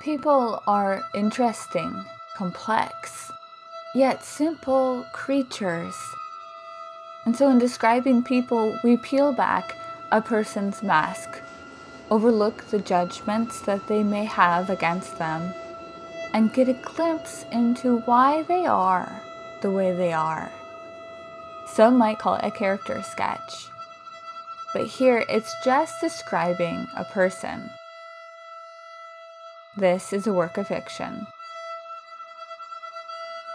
People are interesting, complex, yet simple creatures. And so, in describing people, we peel back a person's mask, overlook the judgments that they may have against them, and get a glimpse into why they are the way they are. Some might call it a character sketch, but here it's just describing a person. This is a work of fiction.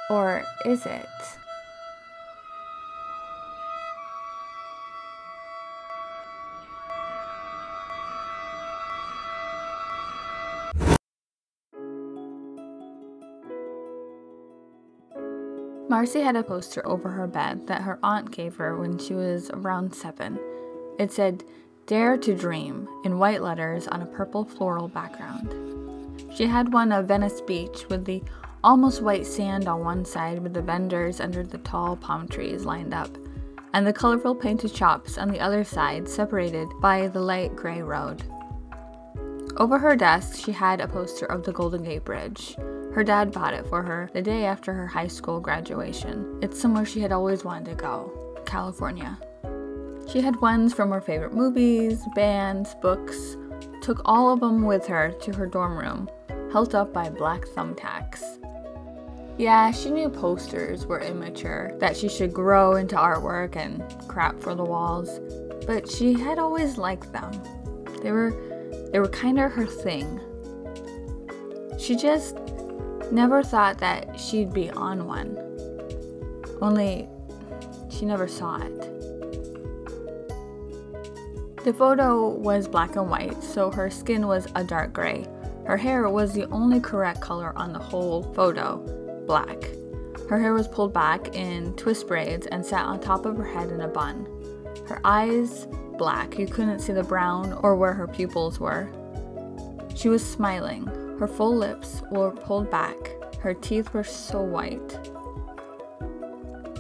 Or is it? Marcy had a poster over her bed that her aunt gave her when she was around seven. It said, Dare to Dream, in white letters on a purple floral background. She had one of Venice Beach with the almost white sand on one side with the vendors under the tall palm trees lined up, and the colorful painted shops on the other side separated by the light gray road. Over her desk, she had a poster of the Golden Gate Bridge. Her dad bought it for her the day after her high school graduation. It's somewhere she had always wanted to go California. She had ones from her favorite movies, bands, books, took all of them with her to her dorm room, held up by black thumbtacks. Yeah, she knew posters were immature, that she should grow into artwork and crap for the walls, but she had always liked them. They were they were kind of her thing. She just never thought that she'd be on one. Only she never saw it. The photo was black and white, so her skin was a dark gray. Her hair was the only correct color on the whole photo, black. Her hair was pulled back in twist braids and sat on top of her head in a bun. Her eyes, black, you couldn't see the brown or where her pupils were. She was smiling. Her full lips were pulled back. Her teeth were so white.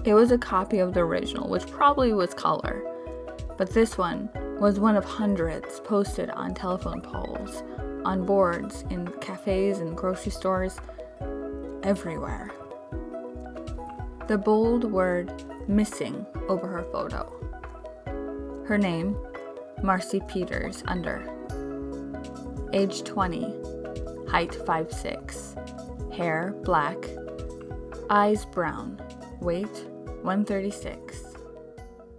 It was a copy of the original, which probably was color, but this one was one of hundreds posted on telephone poles, on boards, in cafes and grocery stores everywhere. The bold word missing over her photo. Her name, Marcy Peters, under. Age 20, height 5'6, hair black, eyes brown, weight 136.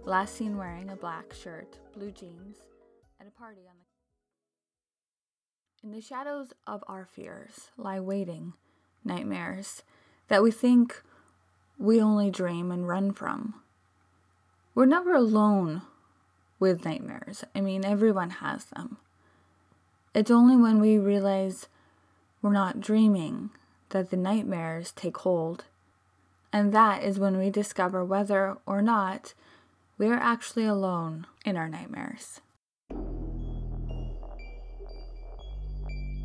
Last seen wearing a black shirt, blue jeans, at a party on the. In the shadows of our fears lie waiting nightmares that we think we only dream and run from. We're never alone with nightmares. I mean, everyone has them. It's only when we realize we're not dreaming that the nightmares take hold. And that is when we discover whether or not we are actually alone in our nightmares.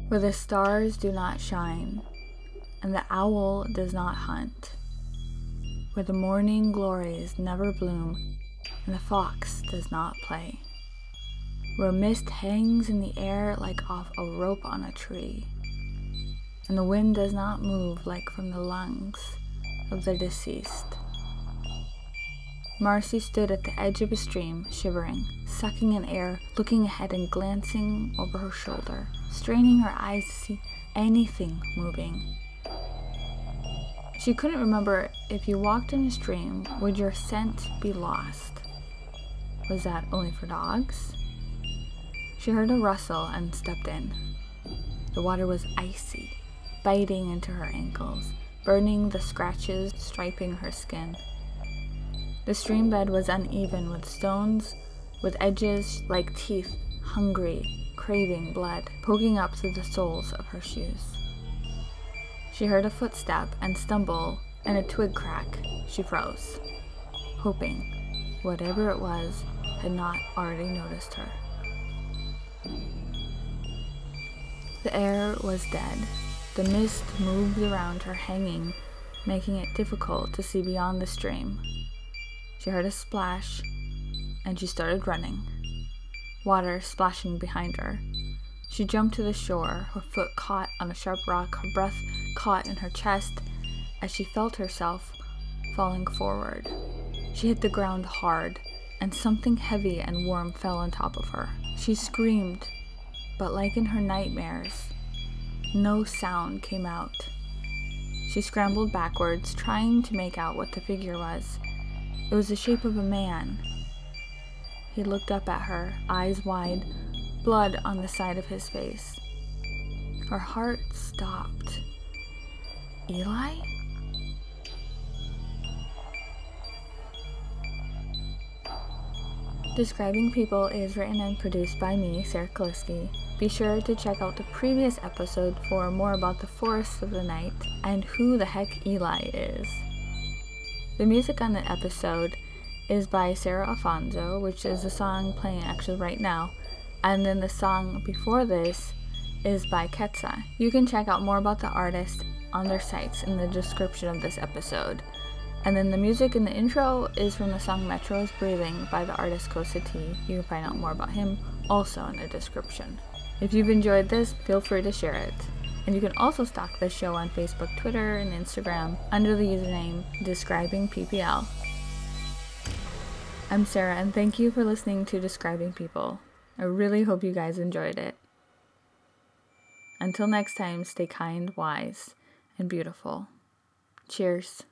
Where the stars do not shine and the owl does not hunt, where the morning glories never bloom and the fox does not play, where mist hangs in the air like off a rope on a tree, and the wind does not move like from the lungs of the deceased. Marcy stood at the edge of a stream, shivering, sucking in air, looking ahead and glancing over her shoulder, straining her eyes to see anything moving. She couldn't remember if you walked in a stream, would your scent be lost? Was that only for dogs? She heard a rustle and stepped in. The water was icy, biting into her ankles, burning the scratches striping her skin. The stream bed was uneven with stones, with edges like teeth, hungry, craving blood, poking up through the soles of her shoes. She heard a footstep and stumble and a twig crack. She froze, hoping whatever it was had not already noticed her. The air was dead. The mist moved around her, hanging, making it difficult to see beyond the stream. She heard a splash, and she started running, water splashing behind her. She jumped to the shore, her foot caught on a sharp rock, her breath caught in her chest as she felt herself falling forward. She hit the ground hard, and something heavy and warm fell on top of her. She screamed, but like in her nightmares, no sound came out. She scrambled backwards, trying to make out what the figure was. It was the shape of a man. He looked up at her, eyes wide, blood on the side of his face. Her heart stopped. Eli? Describing People is written and produced by me, Sarah Kaliski. Be sure to check out the previous episode for more about the forests of the night and who the heck Eli is. The music on the episode is by Sarah Alfonso, which is the song playing actually right now, and then the song before this is by Ketsa. You can check out more about the artist on their sites in the description of this episode. And then the music in the intro is from the song Metro is Breathing by the artist Kosta T. You can find out more about him also in the description. If you've enjoyed this, feel free to share it. And you can also stalk this show on Facebook, Twitter, and Instagram under the username Describing PPL. I'm Sarah, and thank you for listening to Describing People. I really hope you guys enjoyed it. Until next time, stay kind, wise, and beautiful. Cheers.